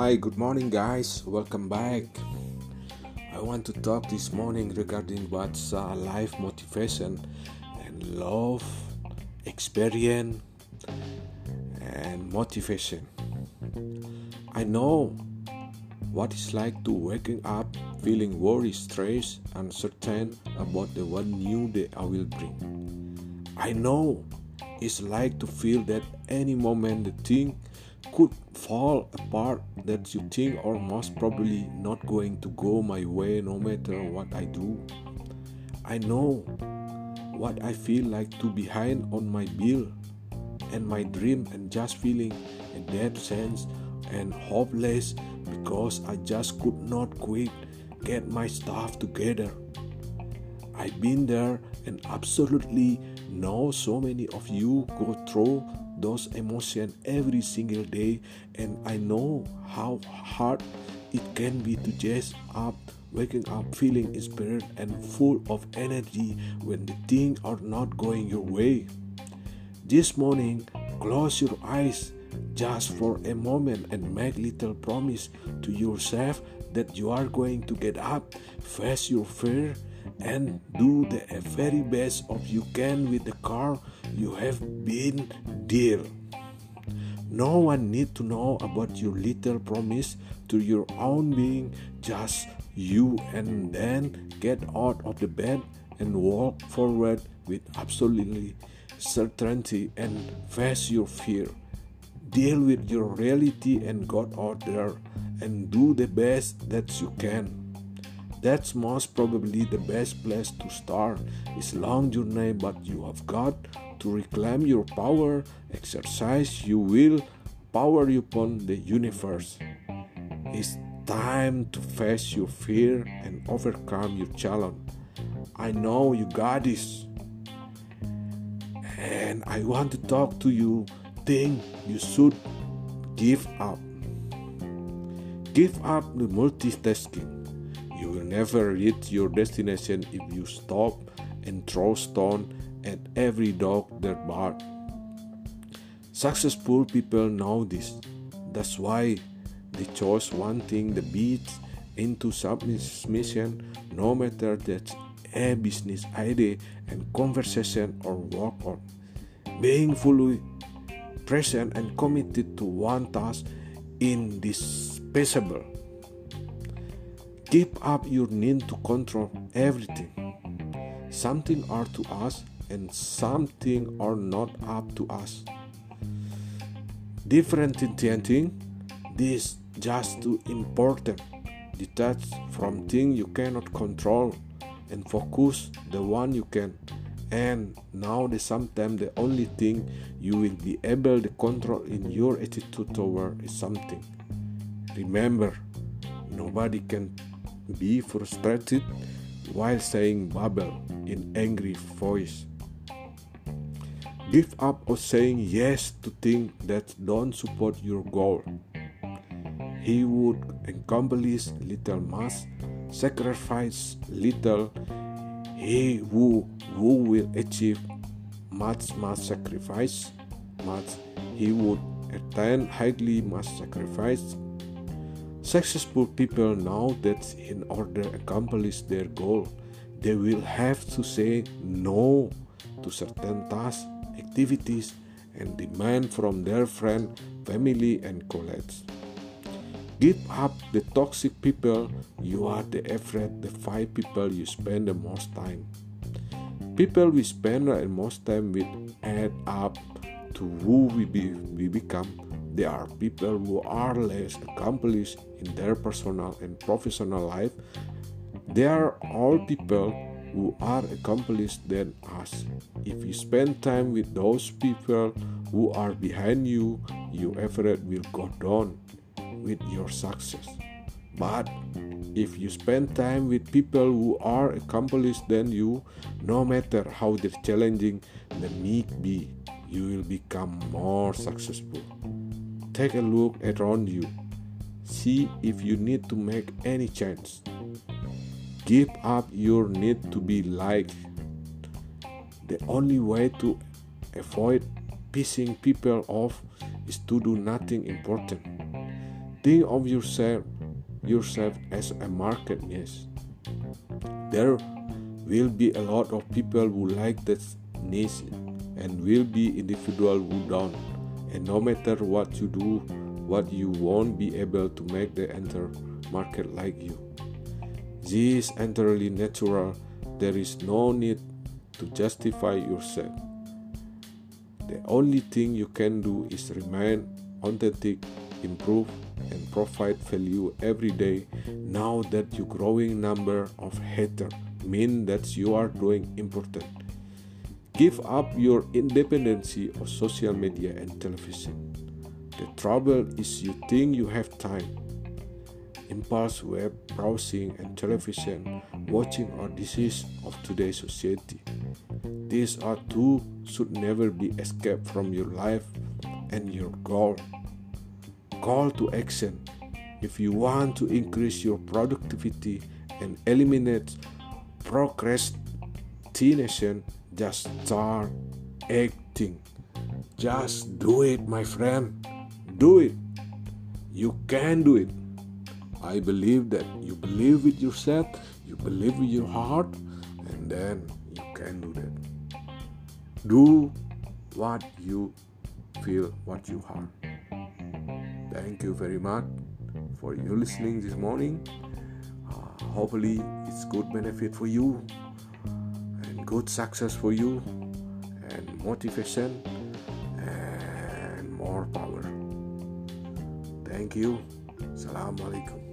Hi, good morning, guys. Welcome back. I want to talk this morning regarding what's uh, life motivation and love, experience, and motivation. I know what it's like to waking up feeling worried, stressed, uncertain about the one new day I will bring. I know it's like to feel that any moment the thing could fall apart that you think are most probably not going to go my way no matter what I do. I know what I feel like to be behind on my bill and my dream and just feeling a dead sense and hopeless because I just could not quit get my stuff together. I've been there and absolutely know so many of you go through those emotions every single day and I know how hard it can be to just up waking up feeling inspired and full of energy when the things are not going your way. This morning, close your eyes just for a moment and make little promise to yourself that you are going to get up, face your fear, and do the very best of you can with the car you have been dear. No one need to know about your little promise to your own being, just you, and then get out of the bed and walk forward with absolutely certainty and face your fear. Deal with your reality and got out there and do the best that you can. That's most probably the best place to start. It's long journey, but you have got to reclaim your power, exercise your will, power upon the universe. It's time to face your fear and overcome your challenge. I know you got this. And I want to talk to you. Think you should give up. Give up the multitasking. You will never reach your destination if you stop and throw stone at every dog that bark. Successful people know this. That's why they chose one thing the beat into submission no matter that a business idea and conversation or work on. Being fully present and committed to one task indispensable. Keep up your need to control everything. Something are to us and something are not up to us. Differentiating this just too important. Detach from things you cannot control and focus the one you can. And now the sometimes the only thing you will be able to control in your attitude toward is something. Remember, nobody can be frustrated while saying bubble in angry voice. Give up or saying yes to things that don't support your goal. He would accomplish little must sacrifice little. He who, who will achieve much must sacrifice much. He would attain highly must sacrifice. Successful people know that in order to accomplish their goal, they will have to say no to certain tasks activities and demand from their friend, family, and colleagues. Give up the toxic people you are the afraid the five people you spend the most time. People we spend the most time with add up to who we, be, we become. They are people who are less accomplished in their personal and professional life. They are all people who are accomplished than us. If you spend time with those people who are behind you, your effort will go down with your success. But if you spend time with people who are accomplished than you, no matter how challenging the may be, you will become more successful. Take a look around you. See if you need to make any change. Give up your need to be liked. The only way to avoid pissing people off is to do nothing important. think of yourself yourself as a market niche. There will be a lot of people who like that niche and will be individual who don't. And no matter what you do, what you won't be able to make the enter market like you. This is entirely natural. There is no need to justify yourself. The only thing you can do is remain authentic, improve, and provide value every day. Now that your growing number of haters mean that you are doing important. Give up your independency of social media and television. The trouble is you think you have time. Impulse web browsing and television watching are disease of today's society. These are two should never be escaped from your life and your goal. Call to action. If you want to increase your productivity and eliminate procrastination, just start acting. Just do it, my friend. Do it. You can do it. I believe that you believe with yourself, you believe with your heart, and then you can do that. Do what you feel, what you are. Thank you very much for your listening this morning. Uh, hopefully, it's good benefit for you good success for you and motivation and more power. Thank you. Assalamualaikum.